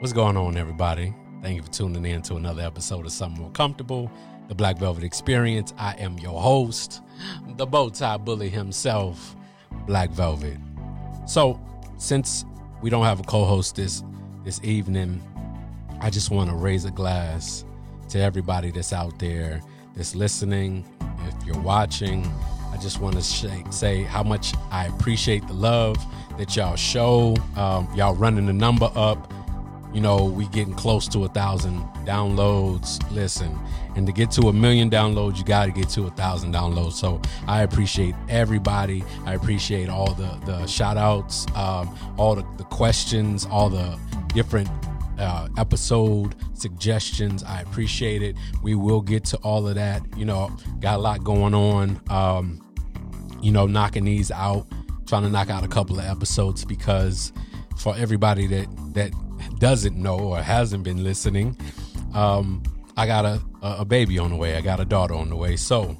What's going on, everybody? Thank you for tuning in to another episode of Something More Comfortable, the Black Velvet Experience. I am your host, the bow bully himself, Black Velvet. So, since we don't have a co-host this this evening, I just want to raise a glass to everybody that's out there that's listening. If you're watching, I just want to say, say how much I appreciate the love that y'all show. Um, y'all running the number up you know, we getting close to a thousand downloads. Listen, and to get to a million downloads, you got to get to a thousand downloads. So I appreciate everybody. I appreciate all the the shout outs, um, all the, the questions, all the different uh, episode suggestions. I appreciate it. We will get to all of that. You know, got a lot going on. Um, you know, knocking these out, trying to knock out a couple of episodes because for everybody that that doesn't know or hasn't been listening, um, I got a, a baby on the way. I got a daughter on the way. So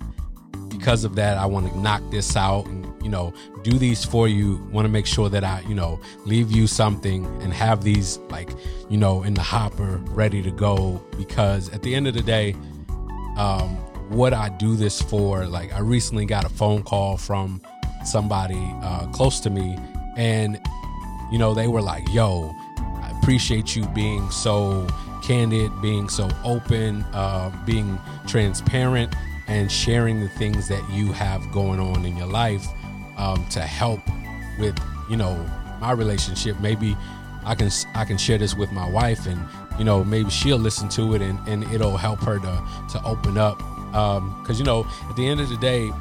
because of that, I want to knock this out and, you know, do these for you. Want to make sure that I, you know, leave you something and have these like, you know, in the hopper ready to go. Because at the end of the day, um, what I do this for, like I recently got a phone call from somebody uh, close to me and, you know, they were like, yo, appreciate you being so candid, being so open, uh, being transparent, and sharing the things that you have going on in your life um, to help with, you know, my relationship. Maybe I can I can share this with my wife, and you know, maybe she'll listen to it, and, and it'll help her to to open up. Because um, you know, at the end of the day,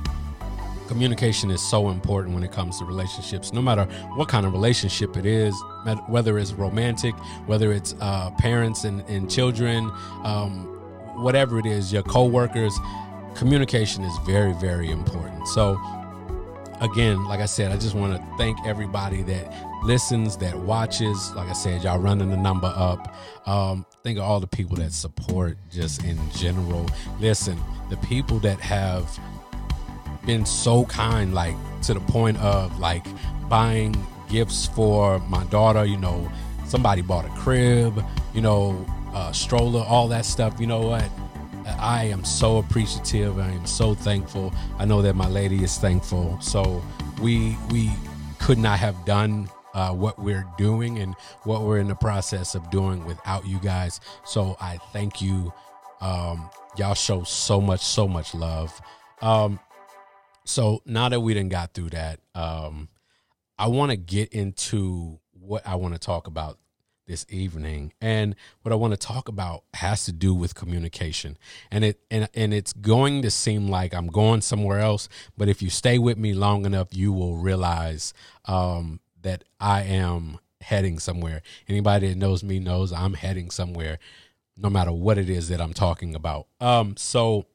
communication is so important when it comes to relationships no matter what kind of relationship it is whether it's romantic whether it's uh, parents and, and children um, whatever it is your co-workers communication is very very important. So again like i said i just want to thank everybody that listens that watches. Like i said y'all running the number up. Um, think of all the people that support just in general. Listen the people that have been so kind, like to the point of like buying gifts for my daughter. You know, somebody bought a crib, you know, a stroller, all that stuff. You know what? I am so appreciative. I am so thankful. I know that my lady is thankful. So we we could not have done uh, what we're doing and what we're in the process of doing without you guys. So I thank you. Um, y'all show so much, so much love. Um, so now that we didn't got through that, um, I want to get into what I want to talk about this evening. And what i want to talk about has to do with communication. And it and, and it's going to seem like i'm going somewhere else but if you stay with me long enough you will realize um, that i am heading somewhere. Anybody that knows me knows i'm heading somewhere no matter what it is that i'm talking about. Um, so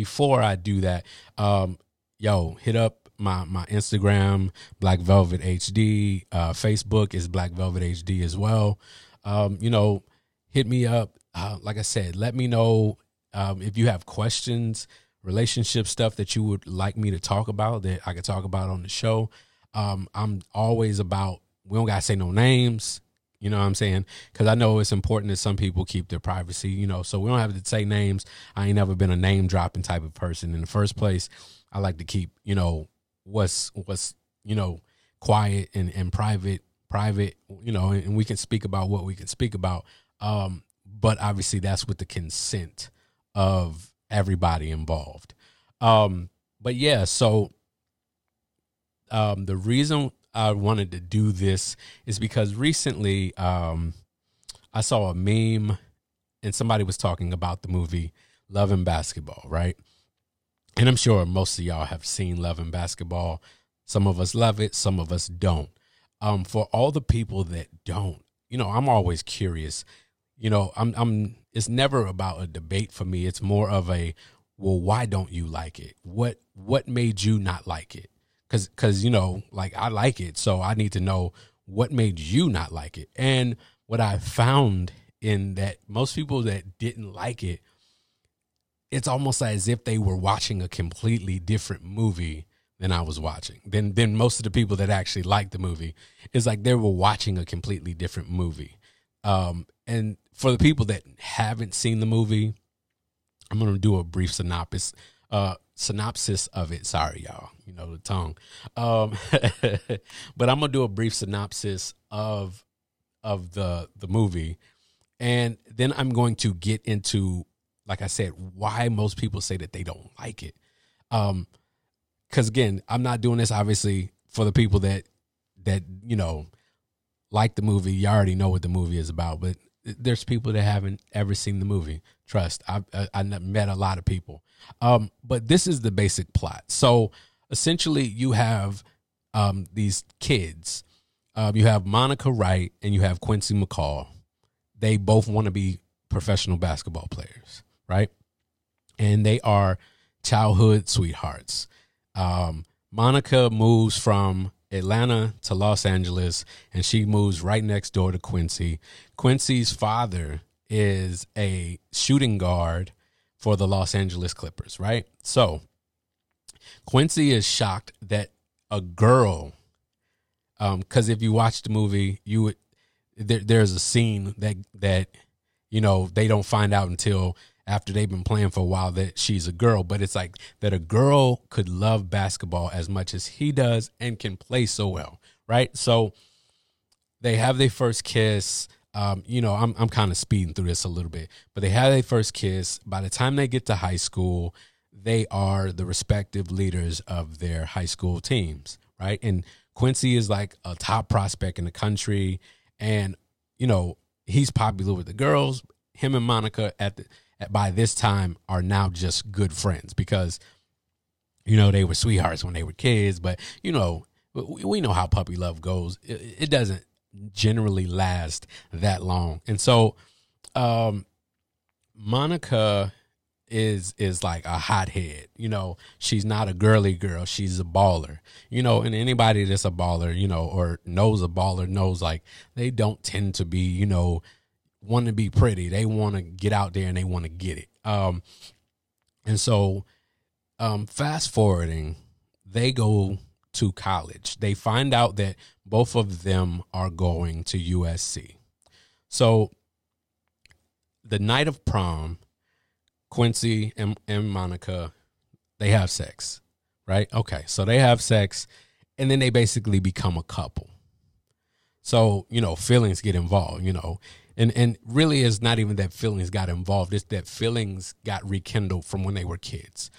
before I do that, um, yo, hit up my my Instagram, Black Velvet HD. Uh, Facebook is Black Velvet HD as well. Um, you know, hit me up. Uh, like I said, let me know um, if you have questions, relationship stuff that you would like me to talk about that I could talk about on the show. Um, I'm always about. We don't gotta say no names. You know what I'm saying? Because I know it's important that some people keep their privacy, you know, so we don't have to say names. I ain't never been a name dropping type of person. In the first place, I like to keep, you know, what's, what's, you know, quiet and, and private, private, you know, and we can speak about what we can speak about. Um, but obviously that's with the consent of everybody involved. Um, but yeah, so um, the reason I wanted to do this is because recently um, I saw a meme and somebody was talking about the movie Love and Basketball, right? And I'm sure most of y'all have seen Love and Basketball. Some of us love it, some of us don't. Um, for all the people that don't, you know, I'm always curious. You know, I'm I'm it's never about a debate for me. It's more of a well, why don't you like it? What what made you not like it? Because because you know like i like it so i need to know what made you not like it. And what i found in that most people that didn't like it it's almost as if they were watching a completely different movie than i was watching than than most of the people that actually liked the movie. It's like they were watching a completely different movie. Um, and for the people that haven't seen the movie, I'm to do a brief synopsis. Uh, synopsis of it. Sorry, y'all. You know the tongue. Um, but I'm gonna do a brief synopsis of of the the movie, and then I'm going to get into, like I said, why most people say that they don't like it. Um, because again, I'm not doing this obviously for the people that that you know like the movie. You already know what the movie is about, but there's people that haven't ever seen the movie. Trust, I've I, I met a lot of people. Um, but this is the basic plot. So essentially, you have um, these kids. Um, you have Monica Wright and you have Quincy McCall. They both want to be professional basketball players, right? And they are childhood sweethearts. Um, Monica moves from Atlanta to Los Angeles, and she moves right next door to Quincy. Quincy's father is a shooting guard for the Los Angeles Clippers, right? So Quincy is shocked that a girl, because um, if you watch the movie, you would there, there's a scene that that you know they don't find out until after they've been playing for a while that she's a girl, but it's like that a girl could love basketball as much as he does and can play so well, right? So they have their first kiss. Um, you know, I'm I'm kind of speeding through this a little bit, but they have their first kiss. By the time they get to high school, they are the respective leaders of their high school teams, right? And Quincy is like a top prospect in the country, and you know he's popular with the girls. Him and Monica at the by this time are now just good friends because you know they were sweethearts when they were kids but you know we know how puppy love goes. It, doesn't generally last that long. And so um monica is is like a hothead you know she's not a girly girl she's a baller you know and anybody that's a baller you know or knows a baller knows like they don't tend to be you know want to be pretty. They want to get out there and they want to get it. Um, and so, um, fast forwarding, they go to college. They find out that both of them are going to USC. So, the night of prom, Quincy and, and Monica, they have sex, right? Okay, so they have sex, and then they basically become a couple. So, you know, feelings get involved, you know and and really is not even that feelings got involved. It's that feelings got rekindled from when they were kids.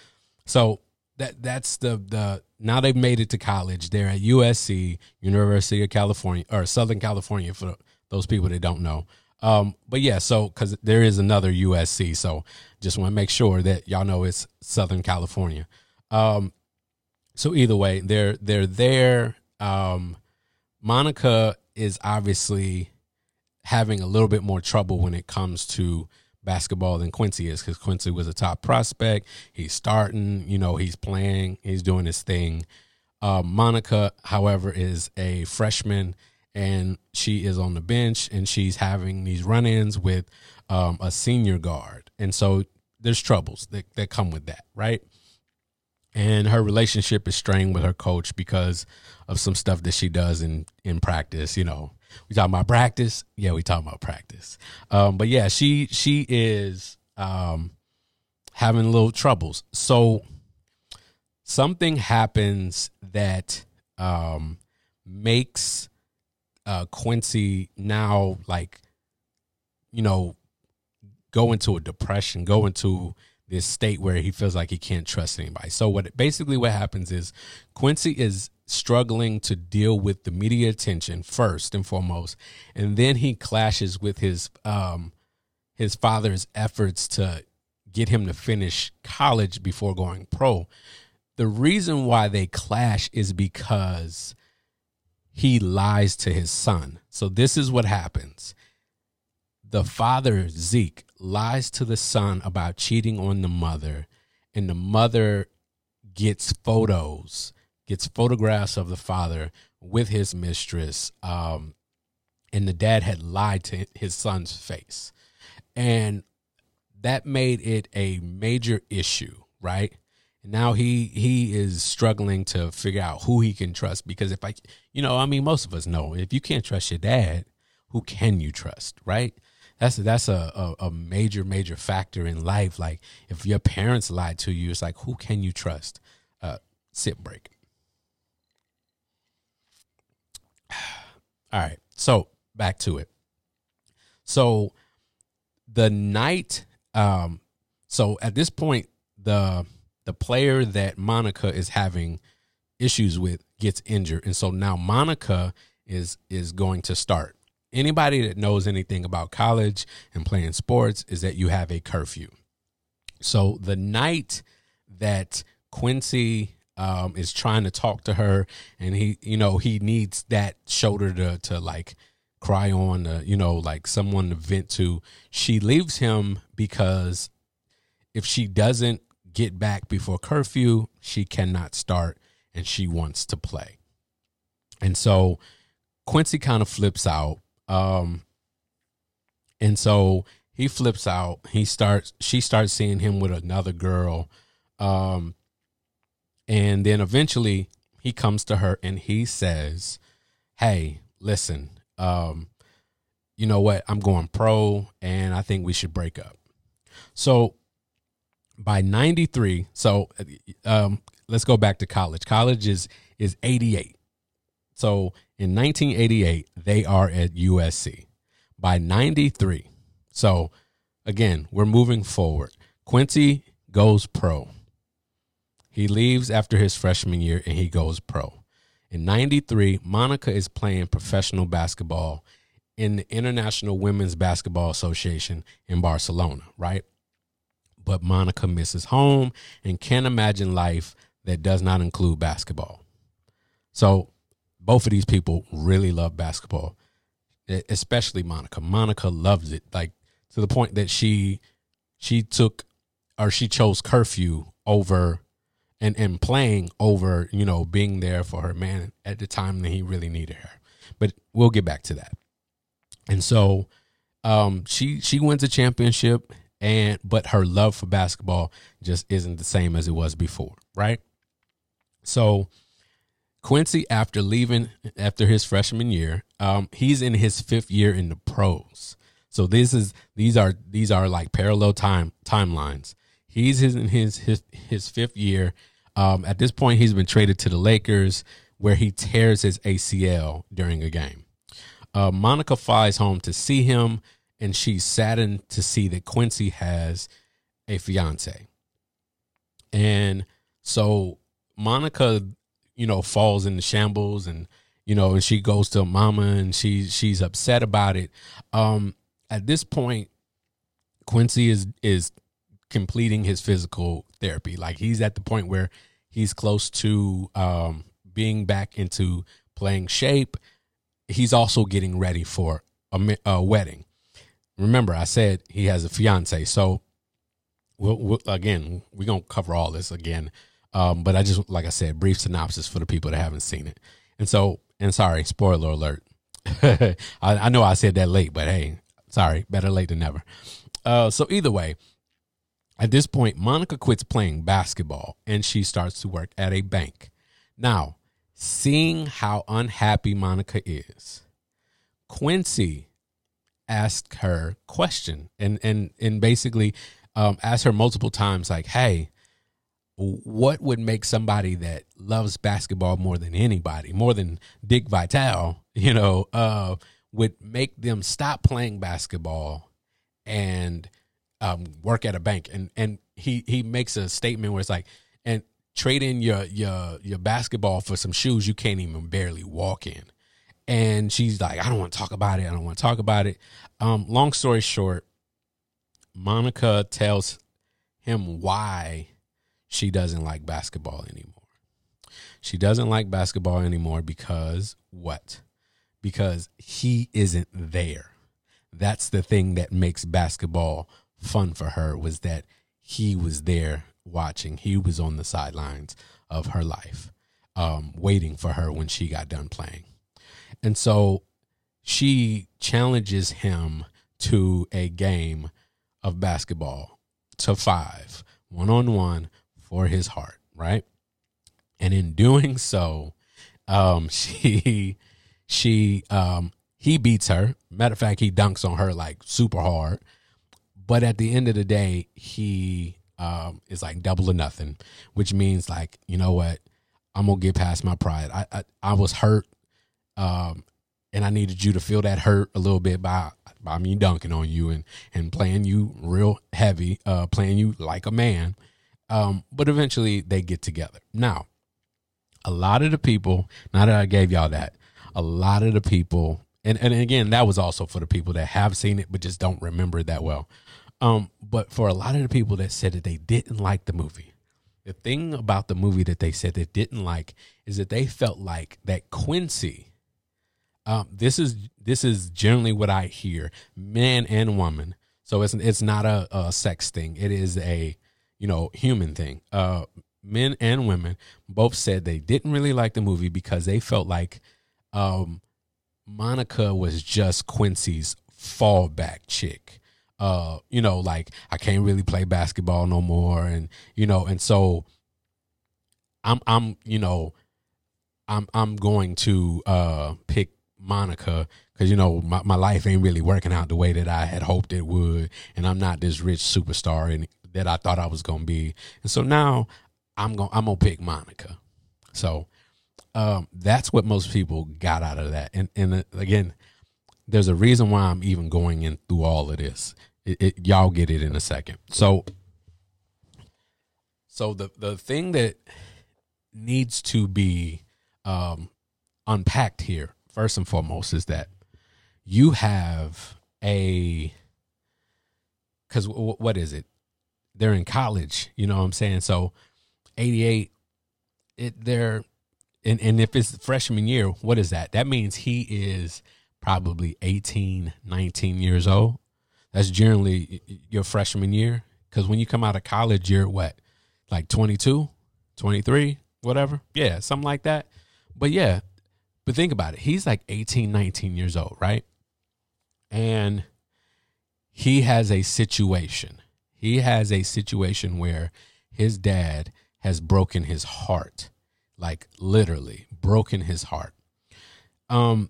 So that that's the the now they've made it to college. They're at usc university of california or southern california for those people that don't know. Um, but yeah so because there is another usc so just want to make sure that y'all know it's southern california. Um, so either way they're they're there. Um, monica is obviously having a little bit more trouble when it comes to basketball than Quincy is because Quincy was a top prospect. He's starting, you know, he's playing, he's doing his thing. Uh, Monica, however, is a freshman and she is on the bench and she's having these run ins with um, a senior guard. And so there's troubles that, that come with that, right? And her relationship is strained with her coach because of some stuff that she does in, in practice, you know, we talking about practice? Yeah, we talking about practice. Um, but yeah, she she is um, having little troubles. So something happens that um, makes uh, Quincy now like you know go into a depression, go into this state where he feels like he can't trust anybody. So what basically what happens is Quincy is struggling to deal with the media attention first and foremost, and then he clashes with his um his father's efforts to get him to finish college before going pro. The reason why they clash is because he lies to his son. So this is what happens. The father, Zeke, lies to the son about cheating on the mother, and the mother gets photos gets photographs of the father with his mistress, um, and the dad had lied to his son's face, and that made it a major issue, right? now he he is struggling to figure out who he can trust because if I, you know, I mean, most of us know if you can't trust your dad, who can you trust, right? That's that's a, a, a major major factor in life. Like if your parents lied to you, it's like who can you trust? Uh, sit break. All right, so back to it. So the night, um, so at this point, the the player that Monica is having issues with gets injured, and so now Monica is is going to start anybody that knows anything about college and playing sports is that you have a curfew. So the night that Quincy um, is trying to talk to her, and he, you know, he needs that shoulder to to like cry on, uh, you know, like someone to vent to. She leaves him because if she doesn't get back before curfew, she cannot start, and she wants to play. And so Quincy kind of flips out um, and so he flips out. He starts. She starts seeing him with another girl. Um, and then eventually he comes to her and he says, "Hey, listen. Um, you know what? I'm going pro, and I think we should break up." So by 93 so um, let's go back to college college is is 88 so in 1988, they are at USC. By 93, so again, we're moving forward. Quincy goes pro. He leaves after his freshman year and he goes pro. In 93, Monica is playing professional basketball in the International Women's Basketball Association in Barcelona, right? But Monica misses home and can't imagine life that does not include basketball. So both of these people really love basketball, especially Monica. Monica loves it, like to the point that she she took or she chose curfew over and and playing over you know being there for her man at the time that he really needed her. But we'll get back to that. And so um, she she wins a championship and but her love for basketball just isn't the same as it was before, right? So Quincy, after leaving after his freshman year, um, he's in his fifth year in the pros. So this is these are these are like parallel time timelines. He's in his his his fifth year. Um, at this point, he's been traded to the Lakers, where he tears his ACL during a game. Uh, Monica flies home to see him, and she's saddened to see that Quincy has a fiance. And so Monica you know, falls into shambles and, you know, and she goes to mama and she she's upset about it. Um, at this point, Quincy is is completing his physical therapy. Like he's at the point where he's close to um, being back into playing shape. He's also getting ready for a, a wedding. Remember, I said he has a fiance, so we'll, we'll again we're gonna cover all this again um, but I just, like I said, brief synopsis for the people that haven't seen it. And so, and sorry, spoiler alert. I, I, know I said that late, but hey, sorry, better late than never. Uh, so either way, at this point, Monica quits playing basketball and she starts to work at a bank. Now, seeing how unhappy Monica is, Quincy asked her question and and and basically um, asked her multiple times, like, "Hey, what would make somebody that loves basketball more than anybody, more than Dick Vitale, you know, uh, would make them stop playing basketball and um, work at a bank? And and he he makes a statement where it's like, and trade in your your your basketball for some shoes you can't even barely walk in. And she's like, I don't want to talk about it. I don't want to talk about it. Um, long story short, Monica tells him why she doesn't like basketball anymore. She doesn't like basketball anymore because what? Because he isn't there. That's the thing that makes basketball fun for her was that he was there watching. He was on the sidelines of her life, um, waiting for her when she got done playing. And so she challenges him to a game of basketball to five, one on one, for his heart, right? And in doing so, um, she she um, he beats her. Matter of fact, he dunks on her like super hard. But at the end of the day, he um, is like double or nothing, which means like, you know what? I'm gonna get past my pride. I I, I was hurt, um, and I needed you to feel that hurt a little bit by by me dunking on you and and playing you real heavy, uh, playing you like a man. Um, but eventually they get together. Now, a lot of the people, now that I gave y'all that, a lot of the people, and, and again, that was also for the people that have seen it but just don't remember it that well. Um, but for a lot of the people that said that they didn't like the movie, the thing about the movie that they said they didn't like is that they felt like that Quincy. Um, this is this is generally what I hear, man and woman. So it's it's not a, a sex thing. It is a you know human thing. Uh, men and women both said they didn't really like the movie because they felt like um, Monica was just Quincy's fallback chick uh, you know, like I can't really play basketball no more, and you know, and so I'm, I'm, you know, I'm, I'm going to uh pick Monica because you know my, my life ain't really working out the way that I had hoped it would, and I'm not this rich superstar and that I thought I was gonna be, and so now I'm gonna I'm gonna pick Monica. So um, that's what most people got out of that, and and uh, again, there's a reason why I'm even going in through all of this it, it, y'all get it in a second. So, so the the thing that needs to be um, unpacked here first and foremost is that you have a because w- what is it? They're in college. You know what I'm saying? So, 88. It they're and and if it's freshman year, what is that? That means he is probably 18, 19 years old that's generally your freshman year. Because when you come out of college, you're what, like 22, 23, whatever? Yeah, something like that. But yeah, but think about it. He's like 18, 19 years old, right? And he has a situation. He has a situation where his dad has broken his heart, like literally broken his heart. Um,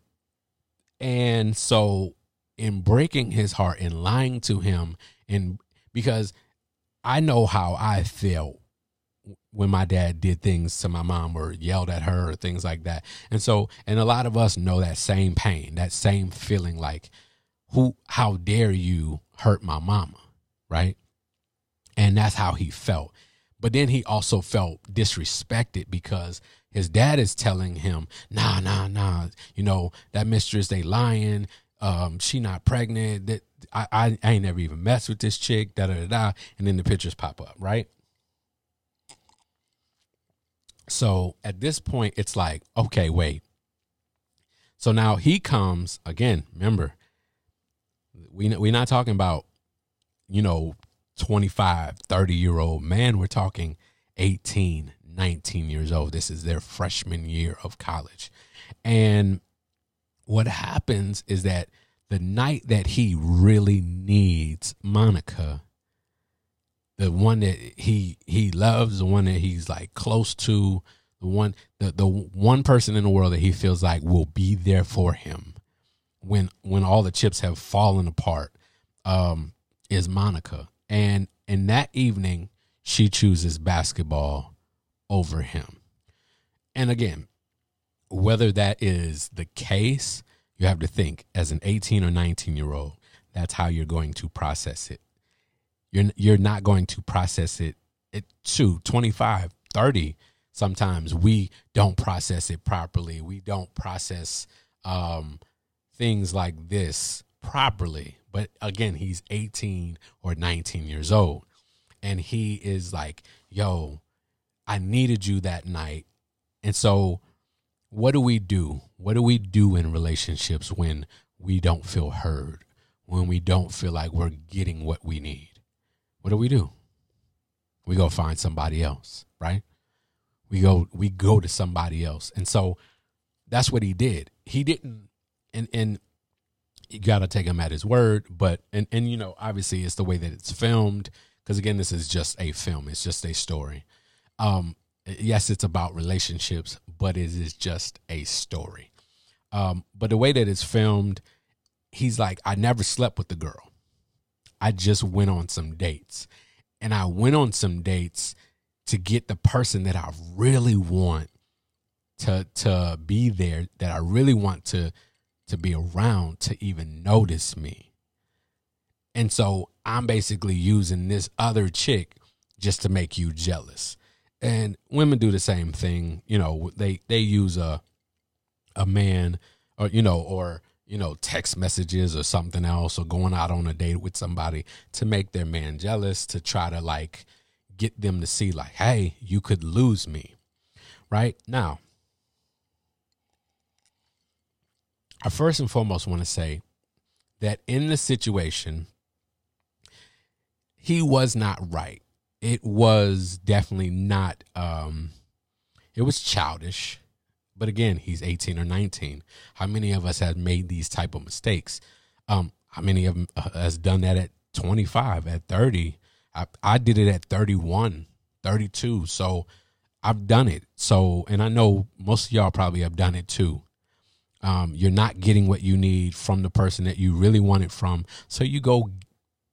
and so in breaking his heart and lying to him and because I know how I felt when my dad did things to my mom or yelled at her or things like that. And so and a lot of us know that same pain, that same feeling like who how dare you hurt my mama, right? And that's how he felt. But then he also felt disrespected because his dad is telling him, nah, nah, nah, you know, that mistress, they lying um, she not pregnant. That I, I, I ain't never even messed with this chick. Da da da da. And then the pictures pop up, right? So at this point, it's like, okay, wait. So now he comes again. Remember, we we're not talking about, you know, 25, 30 year old man. We're talking 18, 19 years old. This is their freshman year of college. And what happens is that the night that he really needs Monica, the one that he he loves, the one that he's like close to, the one the the one person in the world that he feels like will be there for him when when all the chips have fallen apart um is Monica. And in that evening she chooses basketball over him. And again, whether that is the case, you have to think as an 18 or 19 year old, that's how you're going to process it. You're you're not going to process it at two, 25, 30. Sometimes we don't process it properly. We don't process um, things like this properly. But again, he's 18 or 19 years old. And he is like, yo, I needed you that night. And so what do we do? What do we do in relationships when we don't feel heard, when we don't feel like we're getting what we need? What do we do? We go find somebody else, right? We go we go to somebody else. And so that's what he did. He didn't and and you got to take him at his word, but and and you know, obviously it's the way that it's filmed because again this is just a film. It's just a story. Um yes, it's about relationships, but it is just a story. Um, but the way that it's filmed, he's like, I never slept with the girl. I just went on some dates. And I went on some dates to get the person that I really want to to be there, that I really want to to be around to even notice me. And so I'm basically using this other chick just to make you jealous. And women do the same thing, you know, they they use a a man or you know or you know text messages or something else or going out on a date with somebody to make their man jealous to try to like get them to see like hey you could lose me right? Now i first and foremost want to say that in the situation he was not right it was definitely not um it was childish but again, he's 18 or 19. How many of us have made these type of mistakes? Um, how many of them uh, has done that at 25, at 30? I, I did it at 31, 32. So I've done it. So, and I know most of y'all probably have done it too. Um, you're not getting what you need from the person that you really want it from. So you go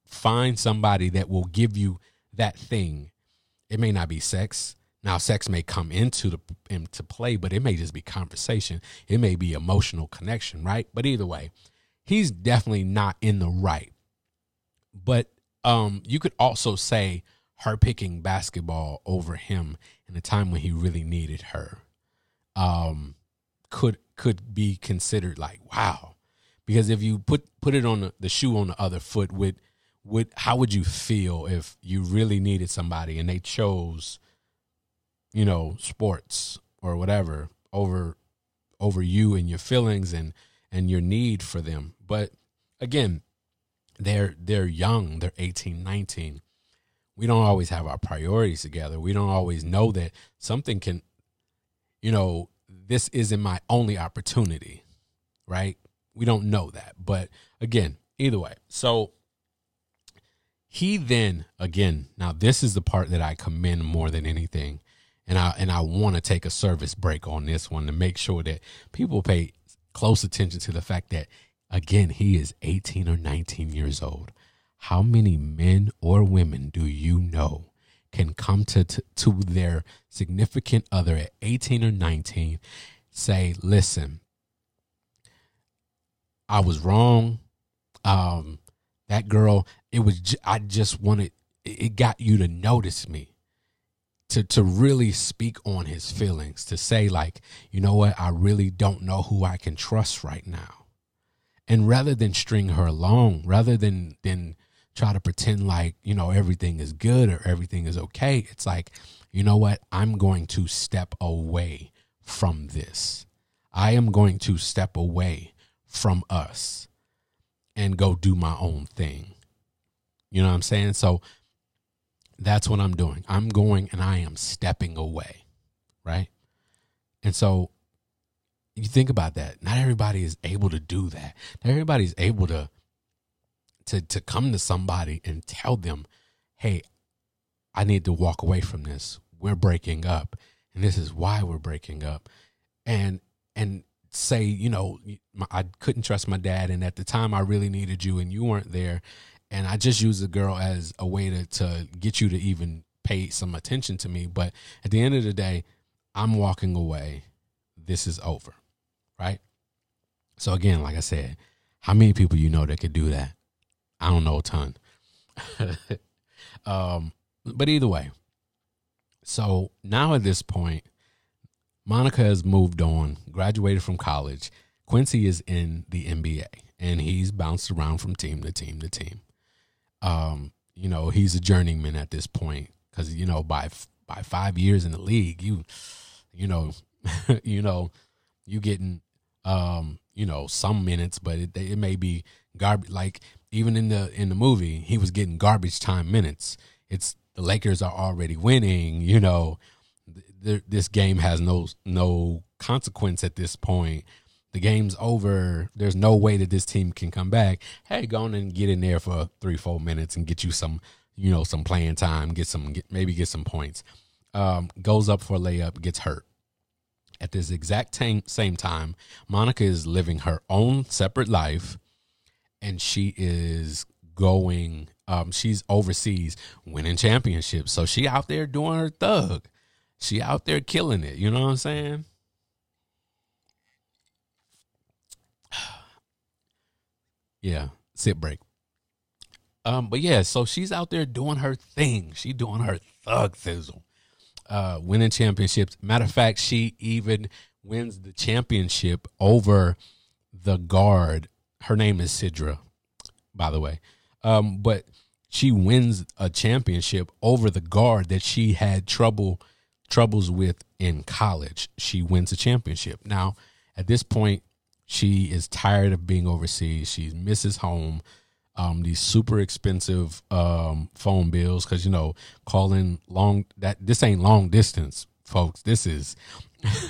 find somebody that will give you that thing. It may not be sex. Now, sex may come into the into play, but it may just be conversation. It may be emotional connection, right? But either way, he's definitely not in the right. But um, you could also say her picking basketball over him in a time when he really needed her um, could could be considered like wow, because if you put put it on the, the shoe on the other foot, would would how would you feel if you really needed somebody and they chose you know, sports or whatever over over you and your feelings and and your need for them. But again, they're they're young, they're 18, 19. We don't always have our priorities together. We don't always know that something can you know, this isn't my only opportunity, right? We don't know that. But again, either way. So he then again, now this is the part that I commend more than anything and I and I want to take a service break on this one to make sure that people pay close attention to the fact that again he is 18 or 19 years old. How many men or women do you know can come to to, to their significant other at 18 or 19 say, "Listen, I was wrong. Um that girl, it was I just wanted it got you to notice me." to to really speak on his feelings to say like you know what? I really don't know who i can trust right now. And rather than string her along rather than than try to pretend like you know everything is good or everything is okay it's like you know what? I'm going to step away from this. I am going to step away from us and go do my own thing you know what i'm saying so that's what I'm doing. I'm going and I am stepping away. Right. And so you think about that. Not everybody is able to do that. Not everybody's able to to to come to somebody and tell them, "Hey, I need to walk away from this. We're breaking up, and this is why we're breaking up." And and say, you know, I couldn't trust my dad, and at the time I really needed you, and you weren't there, and I just use the girl as a way to to get you to even pay some attention to me. But at the end of the day, I'm walking away. This is over, right? So again, like I said, how many people you know that could do that? I don't know a ton. um, but either way, so now at this point, Monica has moved on, graduated from college. Quincy is in the NBA, and he's bounced around from team to team to team um, you know, he's a journeyman at this point because you know by by five years in the league, you you know, you know, you getting um, you know some minutes, but it, it may be garbage. Like even in the in the movie, he was getting garbage time minutes. It's the Lakers are already winning. You know, th- this game has no no consequence at this point the game's over. There's no way that this team can come back. Hey, go on and get in there for three, four minutes and get you some, you know, some playing time. Get some, get, maybe get some points. Um, goes up for a layup, gets hurt, At this exact same same time, Monica is living her own separate life, and she is going. Um, she's overseas winning championships, so she out there doing her thug. She out there killing it. You know what I'm saying? Yeah, sit break. Um, but yeah, so she's out there doing her thing. She doing her thug thizzle, uh, winning championships. Matter of fact, she even wins the championship over the guard. Her name is Sidra, by the way. Um, but she wins a championship over the guard that she had trouble troubles with in college. She wins a championship. Now, at this point, she is tired of being overseas. She misses home um, these super expensive um, phone bills because you know calling long that this ain't long distance, folks. This is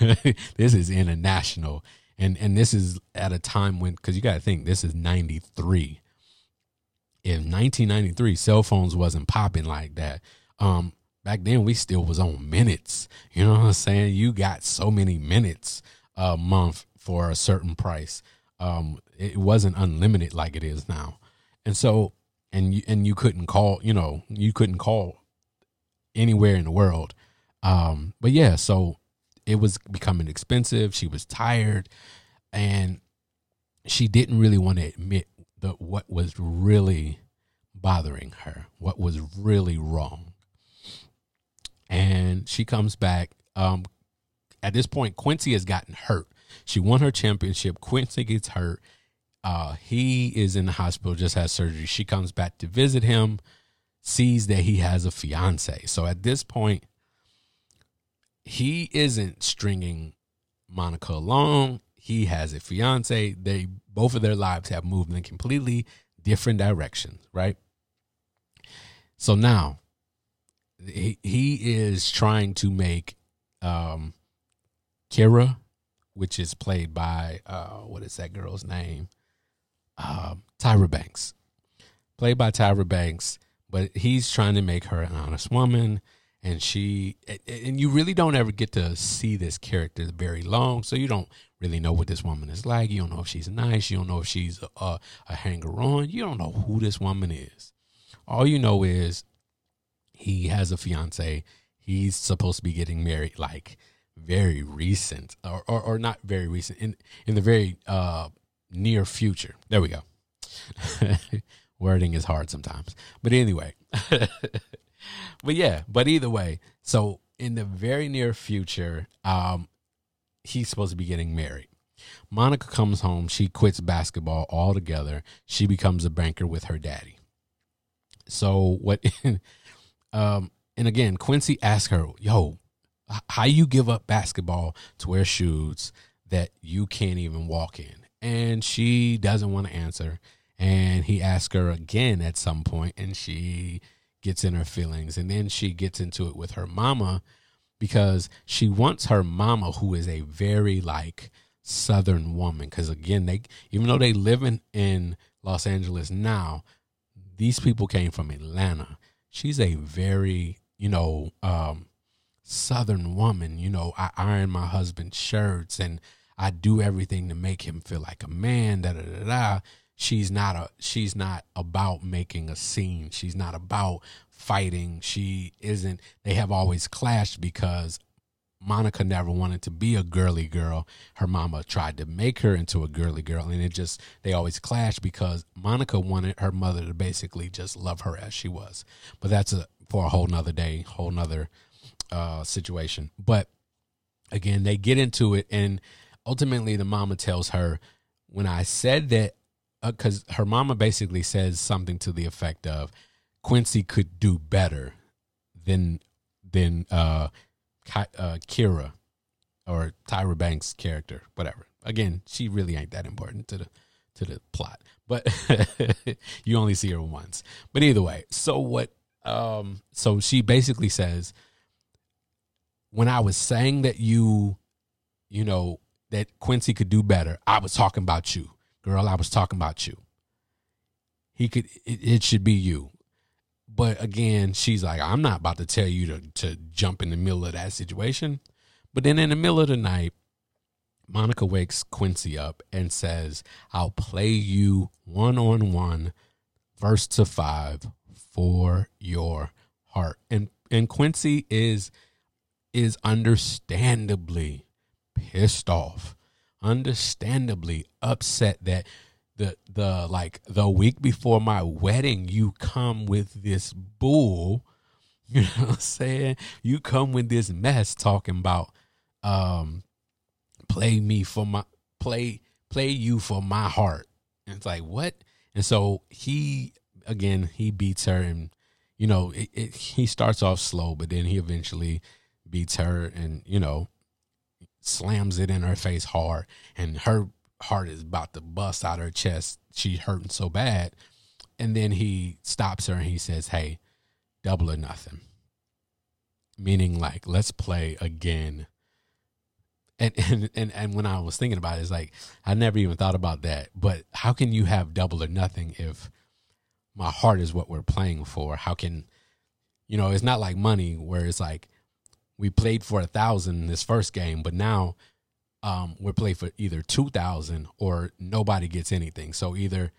this is international, and and this is at a time when because you got to think this is ninety three. In 1993, cell phones wasn't popping like that. Um, back then, we still was on minutes. You know what I'm saying? You got so many minutes a month for a certain price. Um, it wasn't unlimited like it is now. And so, and you, and you couldn't call, you know, you couldn't call anywhere in the world. Um, but yeah, so it was becoming expensive. She was tired and she didn't really want to admit that what was really bothering her, what was really wrong. And she comes back. Um, at this point, Quincy has gotten hurt. She won her championship. Quincy gets hurt. Uh, he is in the hospital, just has surgery. She comes back to visit him, sees that he has a fiance. So at this point, he isn't stringing Monica along. He has a fiance. They both of their lives have moved in completely different directions, right? So now he, he is trying to make um, Kyra, which is played by uh, what is that girl's name? um, Tyra Banks, played by Tyra Banks, but he's trying to make her an honest woman. And she, and you really don't ever get to see this character very long. So you don't really know what this woman is like. You don't know if she's nice. You don't know if she's a, a hanger on. You don't know who this woman is. All you know is he has a fiance. He's supposed to be getting married like very recent or, or, or not very recent in, in the very, uh, near future. There we go. Wording is hard sometimes. But anyway. but yeah, but either way, so in the very near future, um, he's supposed to be getting married. Monica comes home, she quits basketball altogether. She becomes a banker with her daddy. So what um and again, Quincy asked her, "Yo, how you give up basketball to wear shoes that you can't even walk in?" and she doesn't want to answer. And he asks her again at some point, and she gets in her feelings. And then she gets into it with her mama because she wants her mama, who is a very like Southern woman. Because again, they even though they live in, in Los Angeles now, these people came from Atlanta. She's a very, you know, um, Southern woman. You know, I iron my husband's shirts and I do everything to make him feel like a man. Da da da da. She's not a. She's not about making a scene. She's not about fighting. She isn't. They have always clashed because Monica never wanted to be a girly girl. Her mama tried to make her into a girly girl, and it just they always clashed because Monica wanted her mother to basically just love her as she was. But that's a for a whole nother day, whole nother uh, situation. But again, they get into it, and ultimately the mama tells her when I said that because uh, her mama basically says something to the effect of Quincy could do better than than uh, uh, Kyra or Tyra Banks' character, whatever. Again, she really ain't that important to the to the plot, but you only see her once. But either way, so what? Um, so she basically says, when I was saying that you, you know, that Quincy could do better, I was talking about you. Girl, I was talking about you. He could it, it should be you. But again, she's like, I'm not about to tell you to, to jump in the middle of that situation. But then in the middle of the night, Monica wakes Quincy up and says, I'll play you one on one, first to five, for your heart. And and Quincy is is understandably pissed off, understandably upset that the the like the week before my wedding you come with this bull you know what i'm saying? You come with this mess talking about um play me for my play play you for my heart. And it's like what? And so he again he beats her and you know it, it, he starts off slow but then he eventually beats her and you know slams it in her face hard and her heart is about to bust out her chest she's hurting so bad and then he stops her and he says hey double or nothing meaning like let's play again and, and and and when I was thinking about it, it's like I never even thought about that. But how can you have double or nothing if my heart is what we're playing for? How can you know? It's not like money where it's like we played for a thousand in this first game, but now um, we're playing for either two thousand or nobody gets anything. So either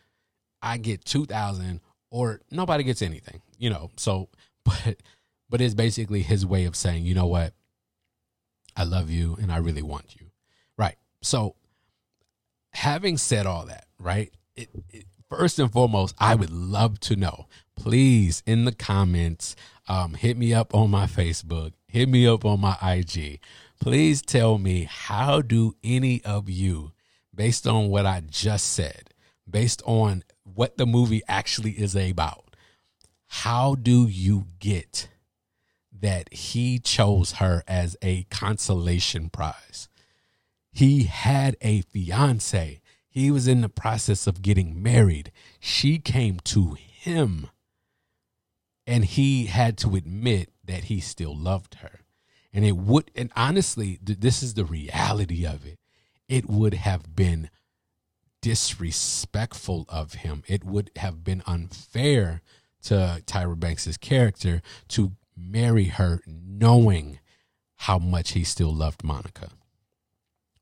I get two thousand or nobody gets anything. You know. So, but but it's basically his way of saying, you know what I love you and I really want you. Right. So, having said all that, right? It, it, first and foremost, I would love to know. Please, in the comments, um, hit me up on my Facebook, hit me up on my IG. Please tell me how do any of you, based on what I just said, based on what the movie actually is about, how do you get that he chose her as a consolation prize. He had a fiance. He was in the process of getting married. She came to him. And he had to admit that he still loved her. And it would, and honestly, this is the reality of it. It would have been disrespectful of him. It would have been unfair to Tyra Banks's character to marry her knowing how much he still loved Monica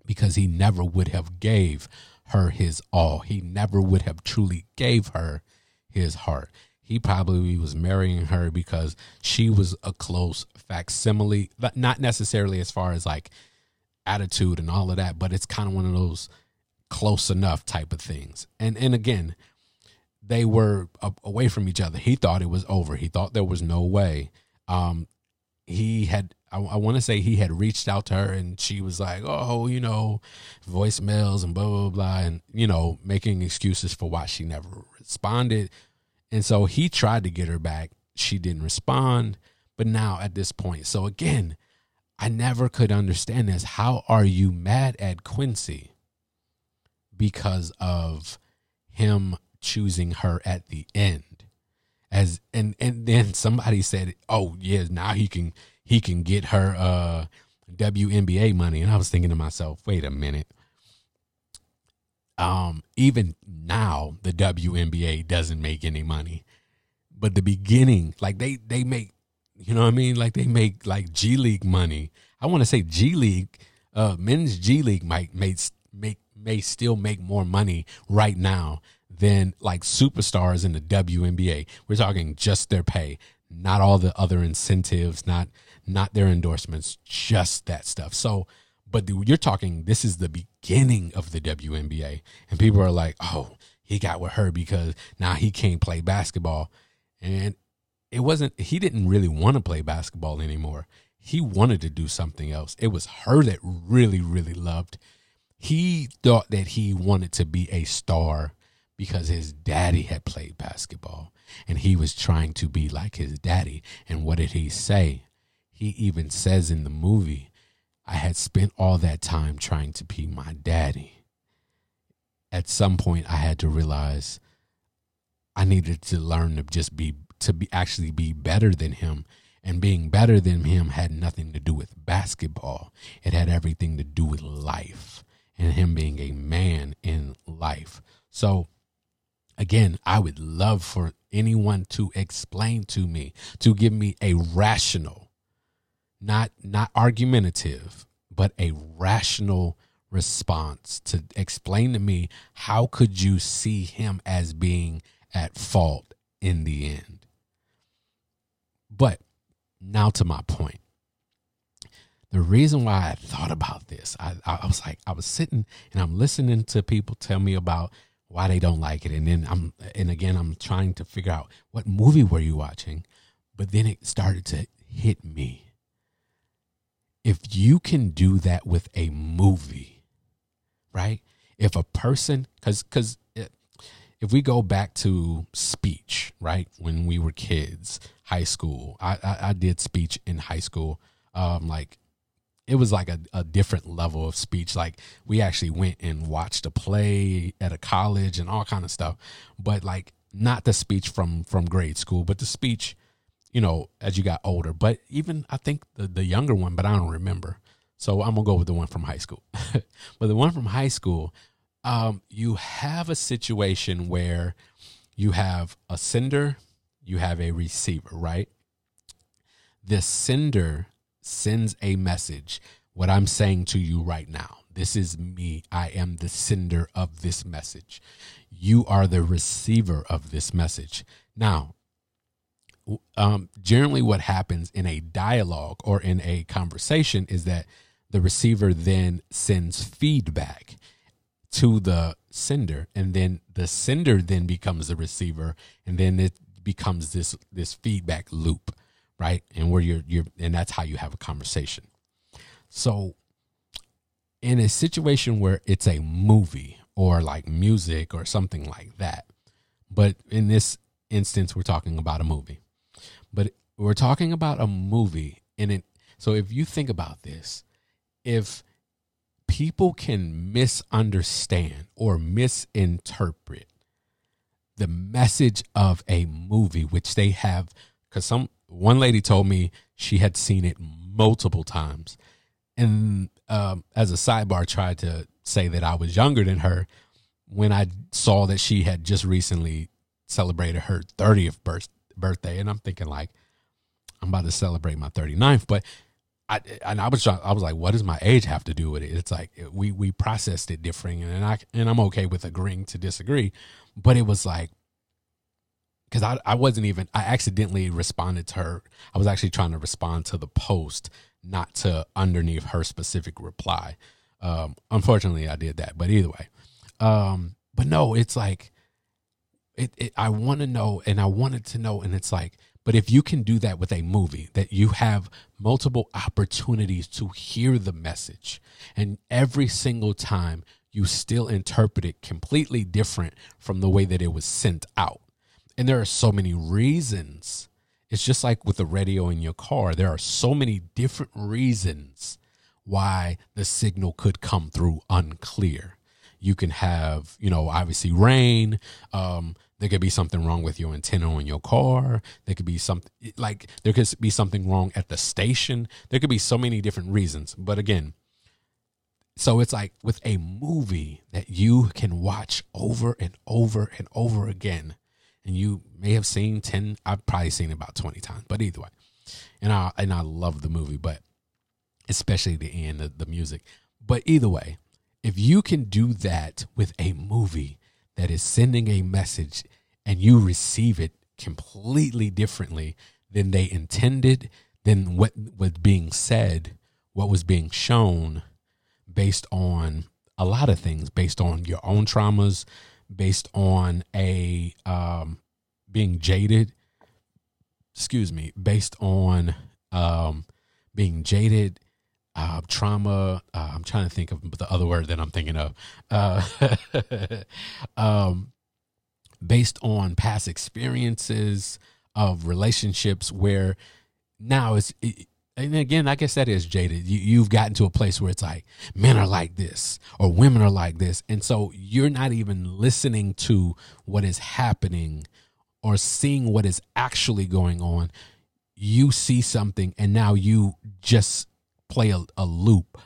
because he never would have gave her his all. He never would have truly gave her his heart. He probably was marrying her because she was a close facsimile, not necessarily as far as like attitude and all of that, but it's kind of one of those close enough type of things. And and again, they were away from each other. He thought it was over. He thought there was no way um, he had I, I want to say he had reached out to her and she was like, oh, you know, voicemails and blah blah blah, and you know, making excuses for why she never responded. And so he tried to get her back. She didn't respond. But now at this point, so again, I never could understand this. How are you mad at Quincy because of him choosing her at the end? as and and then somebody said, "Oh yeah, now he can he can get her uh WNBA money." And I was thinking to myself, "Wait a minute." Um, even now the WNBA doesn't make any money, but the beginning, like they they make, you know what I mean? Like they make like G League money. I want to say G League, uh, men's G League might make make may still make more money right now than like superstars in the WNBA. We're talking just their pay, not all the other incentives, not not their endorsements, just that stuff. So, but you're talking this is the beginning of the WNBA, and people are like, "Oh, he got with her because now he can't play basketball," and it wasn't. He didn't really want to play basketball anymore. He wanted to do something else. It was her that really, really loved. He thought that he wanted to be a star because his daddy had played basketball and he was trying to be like his daddy. And what did he say? He even says in the movie, I had spent all that time trying to be my daddy. At some point, I had to realize I needed to learn to just be, to be actually be better than him. And being better than him had nothing to do with basketball, it had everything to do with life and him being a man in life. So, Again, I would love for anyone to explain to me, to give me a rational, not not argumentative, but a rational response to explain to me how could you see him as being at fault in the end. But now to my point. The reason why I thought about this, I, I was like, I was sitting and I'm listening to people tell me about why they don't like it. And then I'm, and again, I'm trying to figure out what movie were you watching? But then it started to hit me. If you can do that with a movie, right? If a person, cause, cause if we go back to speech, right? When we were kids, high school, I, I, I did speech in high school. Um, like it was like a, a different level of speech. Like we actually went and watched a play at a college and all kind of stuff, but like not the speech from from grade school, but the speech, you know, as you got older. But even I think the the younger one, but I don't remember. So I'm gonna go with the one from high school. but the one from high school, um, you have a situation where you have a sender, you have a receiver, right? The sender sends a message. What I'm saying to you right now, this is me. I am the sender of this message. You are the receiver of this message. Now, um, generally, what happens in a dialogue or in a conversation is that the receiver then sends feedback to the sender and then the sender then becomes the receiver and then it becomes this this feedback loop right? And where you're you're and that's how you have a conversation. So in a situation where it's a movie or like music or something like that but in this instance we're talking about a movie but we're talking about a movie and it so if you think about this if people can misunderstand or misinterpret the message of a movie which they have because some one lady told me she had seen it multiple times. And um, as a sidebar tried to say that i was younger than her when i saw that she had just recently celebrated her 30th birth, birthday and i'm thinking like i'm about to celebrate my 39th but I and I was trying, I was like, what does my age have to do with it? It's like we we processed it different, and I and I'm okay with agreeing to disagree, but it was like because I I wasn't even I accidentally responded to her. I was actually trying to respond to the post, not to underneath her specific reply. Um, unfortunately, I did that, but either way, um, but no, it's like it, it I want to know, and I wanted to know, and it's like but if you can do that with a movie, that you have multiple opportunities to hear the message, and every single time you still interpret it completely different from the way that it was sent out. And there are so many reasons. It's just like with the radio in your car, there are so many different reasons why the signal could come through unclear. You can have, you know, obviously rain. Um, there could be something wrong with your antenna on your car. There could be something like there could be something wrong at the station. There could be so many different reasons. But again, so it's like with a movie that you can watch over and over and over again. And you may have seen 10, I've probably seen about 20 times, but either way. And I and I love the movie, but especially the end, the, the music. But either way, if you can do that with a movie that is sending a message and you receive it completely differently than they intended, than what was being said, what was being shown based on a lot of things, based on your own traumas, based on a um, being jaded, excuse me, based on um, being jaded, uh, trauma. Uh, I'm trying to think of the other word that I'm thinking of. Uh, um, based on past experiences of relationships where now it's, it, and again, I guess that is jaded. You, you've gotten to a place where it's like men are like this or women are like this. And so you're not even listening to what is happening or seeing what is actually going on. You see something and now you just play a, a loop.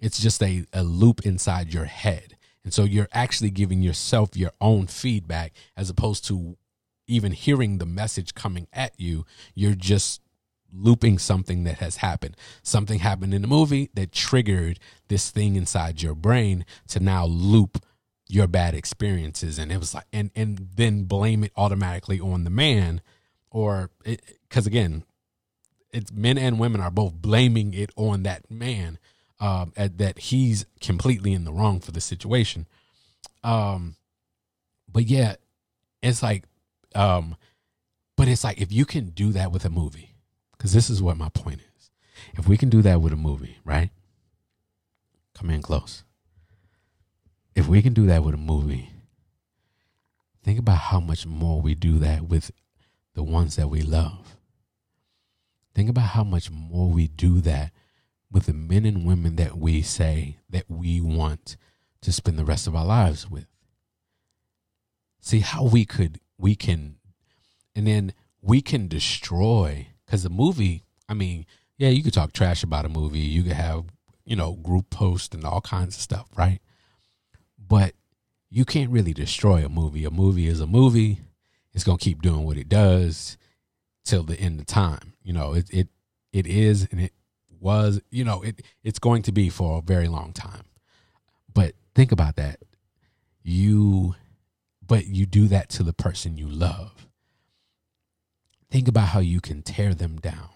It's just a, a loop inside your head. And so you're actually giving yourself your own feedback as opposed to even hearing the message coming at you. You're just looping something that has happened. Something happened in the movie that triggered this thing inside your brain to now loop your bad experiences and it was like and and then blame it automatically on the man or because again it's men and women are both blaming it on that man um at, that he's completely in the wrong for the situation. Um but yeah it's like um but it's like if you can do that with a movie because this is what my point is. If we can do that with a movie right? Come in close. If we can do that with a movie, think about how much more we do that with the ones that we love. Think about how much more we do that with the men and women that we say that we want to spend the rest of our lives with. See how we could, we can, and then we can destroy, because the movie, I mean, yeah, you could talk trash about a movie. You could have, you know, group posts and all kinds of stuff, right? but you can't really destroy a movie. A movie is a movie. It's gonna keep doing what it does till the end of time. You know, it it it is and it was, you know, it it's going to be for a very long time. But think about that. You but you do that to the person you love. Think about how you can tear them down.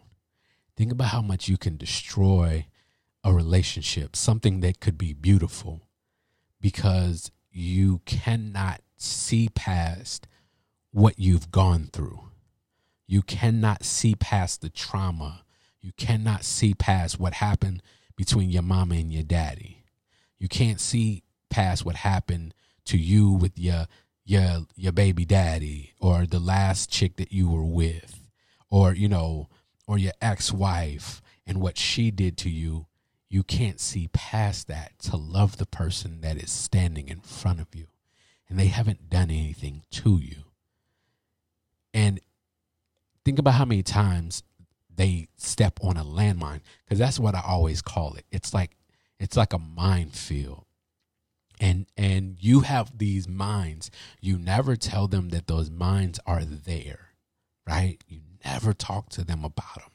Think about how much you can destroy a relationship, something that could be beautiful because you cannot see past what you've gone through. You cannot see past the trauma. You cannot see past what happened between your mama and your daddy. You can't see past what happened to you with your your your baby daddy or the last chick that you were with or you know or your ex-wife and what she did to you you can't see past that to love the person that is standing in front of you and they haven't done anything to you. And think about how many times they step on a landmine because that's what I always call it. It's like it's like a minefield. And and you have these mines. You never tell them that those mines are there, right? You never talk to them about them.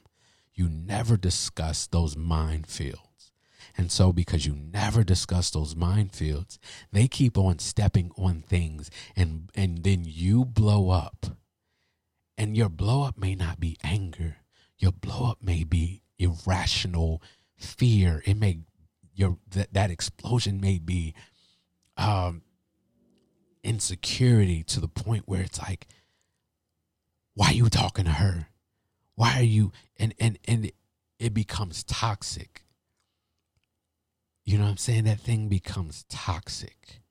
You never discuss those minefields. And so, because you never discuss those minefields, they keep on stepping on things, and and then you blow up. And your blow up may not be anger. Your blow up may be irrational fear. It may your that, that explosion may be um insecurity to the point where it's like, why are you talking to her? Why are you and and and it becomes toxic you know what I'm saying? That thing becomes toxic.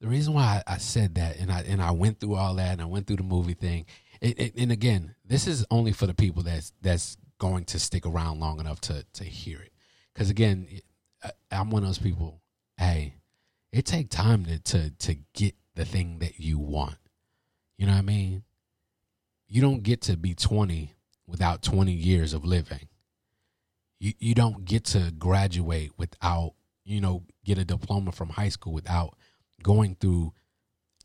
The reason why I said that and I and I went through all that and I went through the movie thing, it, it, and again, this is only for the people that's that's going to stick around long enough to to hear it. Because again, I'm one of those people. Hey, it take time to to to get the thing that you want. You know what I mean? You don't get to be 20 without 20 years of living you, you don't get to graduate without, you know, get a diploma from high school without going through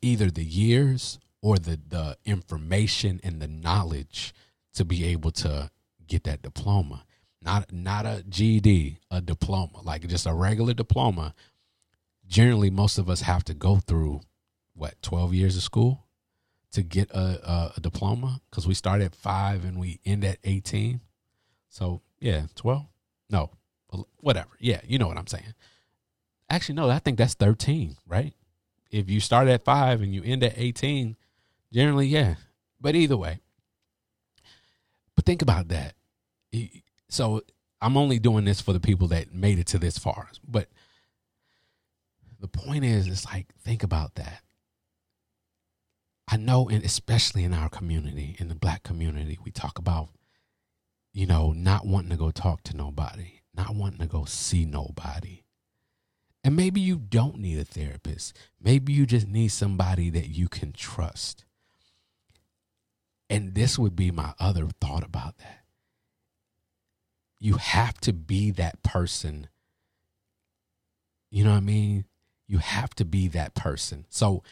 either the years or the, the information and the knowledge to be able to get that diploma. Not not a GED, a diploma, like just a regular diploma. Generally, most of us have to go through what twelve years of school to get a, a, a diploma because we start at five and we end at eighteen. So yeah, 12? No, whatever. Yeah, you know what I'm saying. Actually, no, I think that's 13, right? If you start at five and you end at 18, generally, yeah. But either way, but think about that. So I'm only doing this for the people that made it to this far. But the point is, it's like, think about that. I know, and especially in our community, in the black community, we talk about you know, not wanting to go talk to nobody, not wanting to go see nobody. And maybe you don't need a therapist. Maybe you just need somebody that you can trust. And this would be my other thought about that. You have to be that person. You know what I mean? You have to be that person. So,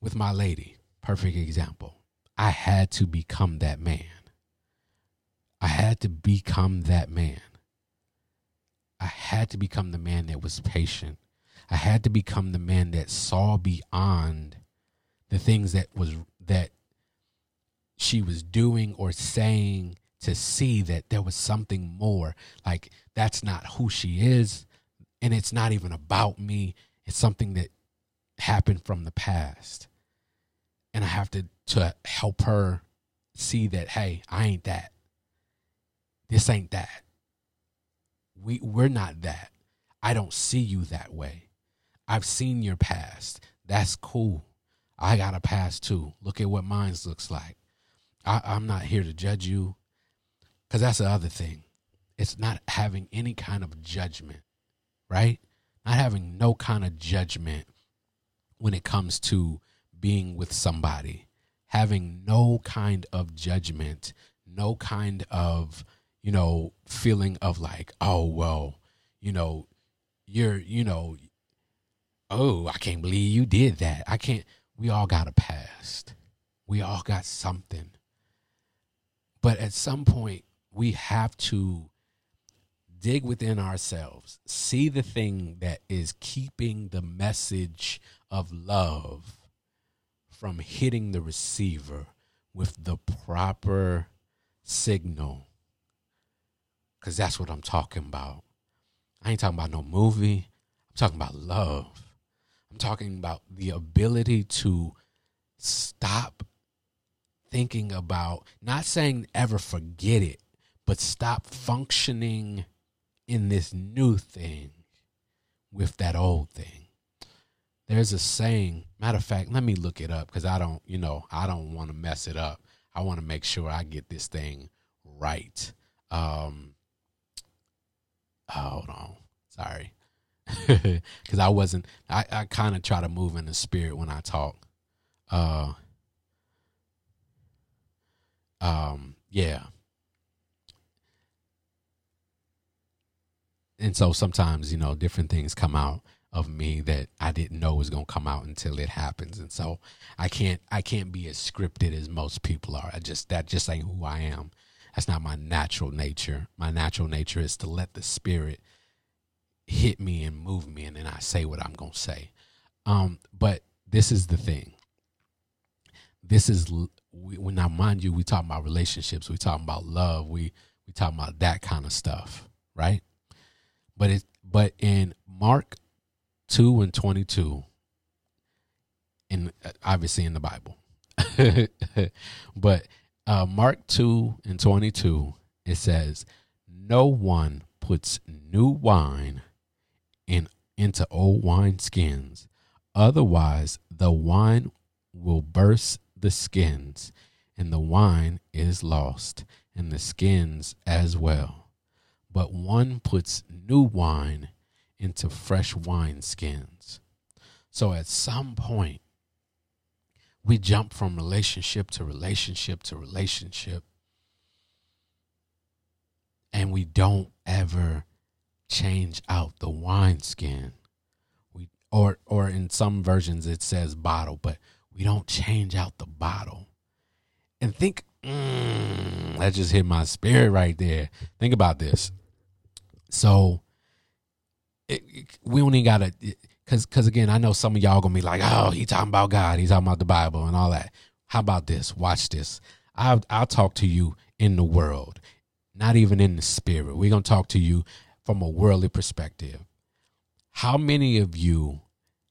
with my lady, perfect example, I had to become that man I had to become that man. I had to become the man that was patient. I had to become the man that saw beyond the things that was that she was doing or saying to see that there was something more. Like that's not who she is and it's not even about me. It's something that happened from the past. And I have to to help her see that hey, I ain't that. This ain't that. We we're not that. I don't see you that way. I've seen your past. That's cool. I got a past too. Look at what mine looks like. I, I'm not here to judge you. Cause that's the other thing. It's not having any kind of judgment, right? Not having no kind of judgment when it comes to being with somebody. Having no kind of judgment, no kind of you know, feeling of like, oh, well, you know, you're, you know, oh, I can't believe you did that. I can't, we all got a past. We all got something. But at some point, we have to dig within ourselves, see the thing that is keeping the message of love from hitting the receiver with the proper signal because that's what I'm talking about. I ain't talking about no movie. I'm talking about love. I'm talking about the ability to stop thinking about, not saying ever forget it, but stop functioning in this new thing with that old thing. There's a saying, matter of fact, let me look it up because I don't, you know, I don't want to mess it up. I want to make sure I get this thing right. Um, hold on. Sorry. Because I wasn't, I, I kind of try to move in the spirit when I talk. Uh, um, yeah. And so sometimes, you know, different things come out of me that I didn't know was to come out until it happens. And so I can't, I can't be as scripted as most people are. I just, that just ain't who I am. That's not my natural nature. My natural nature is to let the spirit hit me and move me, and then I say what I'm going to say. Um, but this is the thing. This is when I mind you, we talk about relationships, we talk about love, we we talk about that kind of stuff, right? But it but in Mark two and twenty two, in obviously in the Bible, but uh, Mark 2 and 22, it says, No one puts new wine in into old wine skins. Otherwise, the wine will burst the skins, and the wine is lost, and the skins as well. But one puts new wine into fresh wine skins. So at some point, we jump from relationship to relationship to relationship. And we don't ever change out the wineskin we or or in some versions it says bottle but we don't change out the bottle. And think mm, that just hit my spirit right there. Think about this. So it, it, we only gotta Cause, cause again, I know some of y'all gonna be like, "Oh, he talking about God, he's talking about the Bible and all that." How about this? Watch this. I'll I'll talk to you in the world, not even in the spirit. We're gonna talk to you from a worldly perspective. How many of you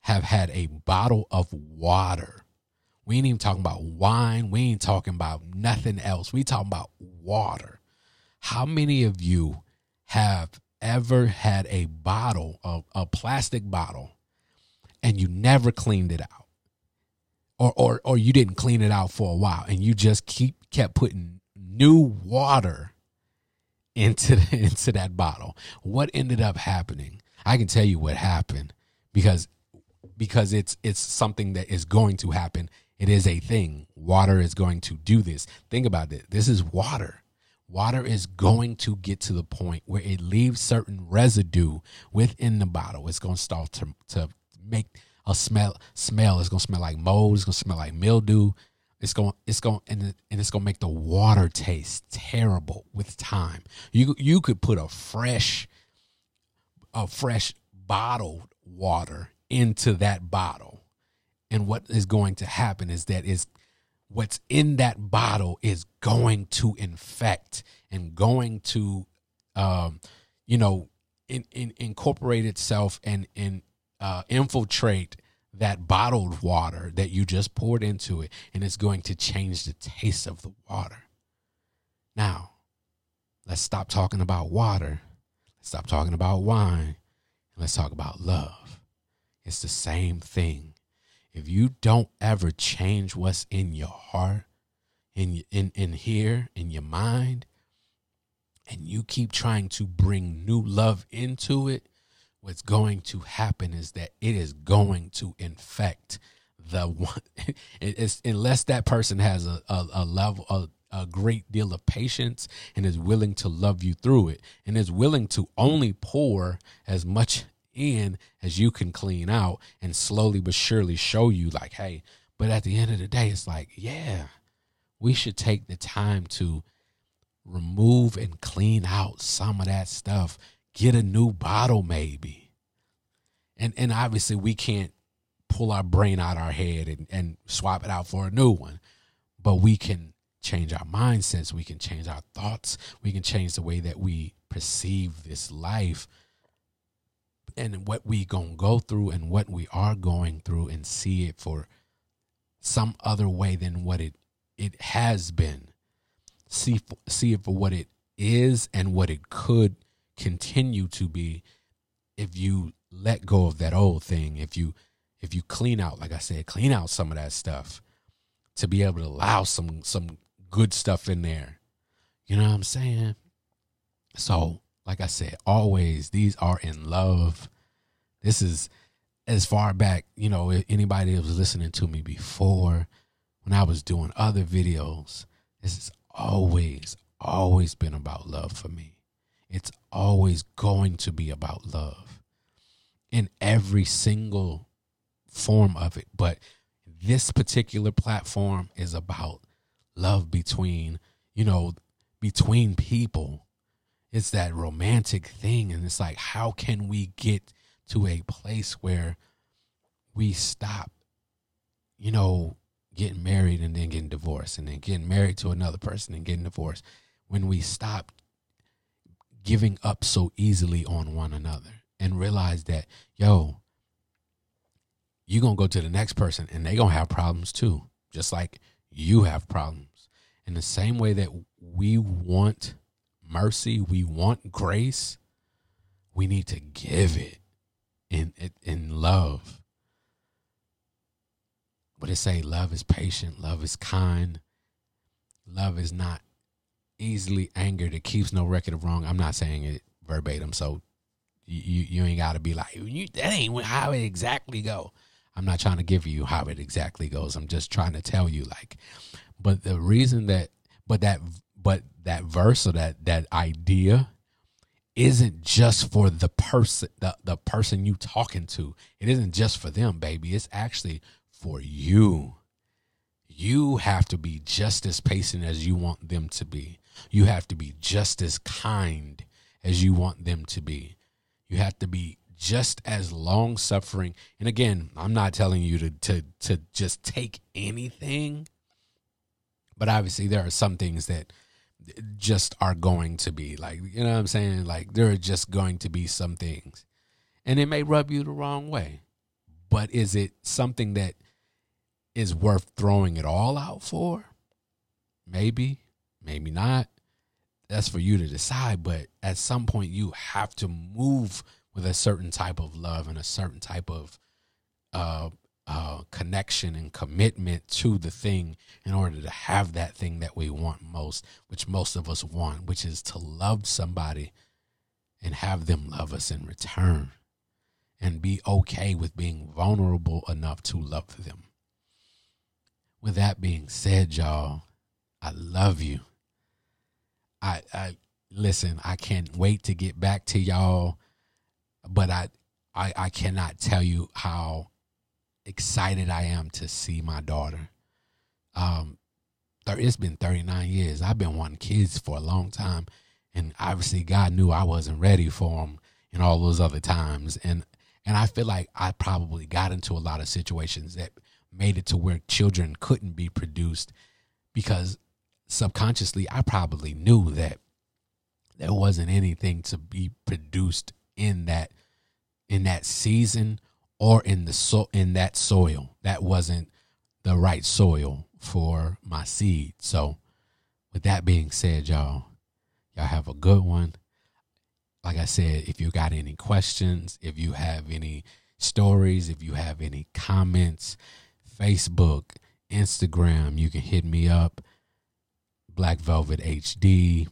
have had a bottle of water? We ain't even talking about wine. We ain't talking about nothing else. We talking about water. How many of you have ever had a bottle of a plastic bottle and you never cleaned it out. Or or or you didn't clean it out for a while and you just keep kept putting new water into the, into that bottle. What ended up happening? I can tell you what happened because because it's it's something that is going to happen. It is a thing. Water is going to do this. Think about it. This is water. Water is going to get to the point where it leaves certain residue within the bottle. It's going to start to, to make a smell smell. It's gonna smell like mold. It's gonna smell like mildew. it's going it's going and, and it's to make the water taste terrible with time you you could put a fresh a fresh bottled water into that bottle and what is going to happen is that is what's in that bottle is going to infect and going to um you know in, in, incorporate itself and and uh, infiltrate that bottled water that you just poured into it, and it's going to change the taste of the water. Now, let's stop talking about water. Let's stop talking about wine. And let's talk about love. It's the same thing. If you don't ever change what's in your heart, in in in here, in your mind, and you keep trying to bring new love into it, what's going to happen is that it is going to infect the one it's unless that person has a, a, a level a, a great deal of patience and is willing to love you through it and is willing to only pour as much in as you can clean out and slowly but surely show you like hey but at the end of the day it's like yeah we should take the time to remove and clean out some of that stuff get a new bottle maybe. And and obviously we can't pull our brain out of our head and, and swap it out for a new one. But we can change our mindsets, we can change our thoughts, we can change the way that we perceive this life and what we gonna go through and what we are going through and see it for some other way than what it it has been. See see it for what it is and what it could continue to be if you let go of that old thing if you if you clean out like i said clean out some of that stuff to be able to allow some some good stuff in there. You know what i'm saying? So like i said always these are in love. This is as far back you know anybody that was listening to me before when i was doing other videos this has always always been about love for me it's always going to be about love in every single form of it. But this particular platform is about love between, you know, between people. It's that romantic thing. And it's like, how can we get to a place where we stop, you know, getting married and then getting divorced and then getting married to another person and getting divorced? When we stop giving up so easily on one another and realize that, yo, you're going to go to the next person and they're going to have problems too, just like you have problems. In the same way that we want mercy, we want grace, we need to give it in in love. But it say love is patient, love is kind, love is not easily angered. It keeps no record of wrong. I'm not saying it verbatim, so you you ain't got to be like that ain't how it exactly go. I'm not trying to give you how it exactly goes. I'm just trying to tell you like, but the reason that, but that, but that verse or that that idea isn't just for the person the, the person you talking to. It isn't just for them, baby. It's actually for you. You have to be just as patient as you want them to be. You have to be just as kind as you want them to be. You have to be just as long suffering. And again, I'm not telling you to to to just take anything, but obviously there are some things that just are going to be like, you know what I'm saying? Like there are just going to be some things. And it may rub you the wrong way. But is it something that is worth throwing it all out for? Maybe maybe not. That's for you to decide. But at some point, you have to move with a certain type of love and a certain type of uh, uh, connection and commitment to the thing in order to have that thing that we want most, which most of us want, which is to love somebody and have them love us in return and be okay with being vulnerable enough to love them. With that being said, y'all, I love you. I, I listen, I can't wait to get back to y'all, but I, I, I cannot tell you how excited I am to see my daughter. um, it's been 39 years. I've been wanting kids for a long time, and obviously God knew I wasn't ready for them and all those other times. And and I feel like I probably got into a lot of situations that made it to where children couldn't be produced because subconsciously I probably knew that there wasn't anything to be produced in that in that season or in the so in that soil that wasn't the right soil for my seed. So with that being said, y'all, y'all have a good one. Like I said, if you got any questions, if you have any stories, if you have any comments, Facebook, Instagram, you can hit me up. Black Velvet HD.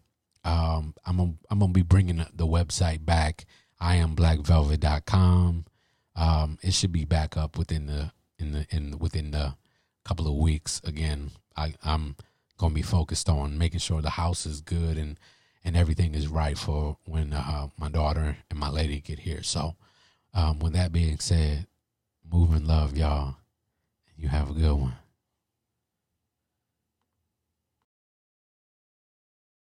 Um, I'm gonna, I'm gonna be bringing the website back. I am blackvelvet.com. Um, it should be back up within the in the in within the couple of weeks. Again, I, I'm gonna be focused on making sure the house is good and and everything is right for when uh, my daughter and my lady get here. So, um, with that being said, moving love, y'all. You have a good one.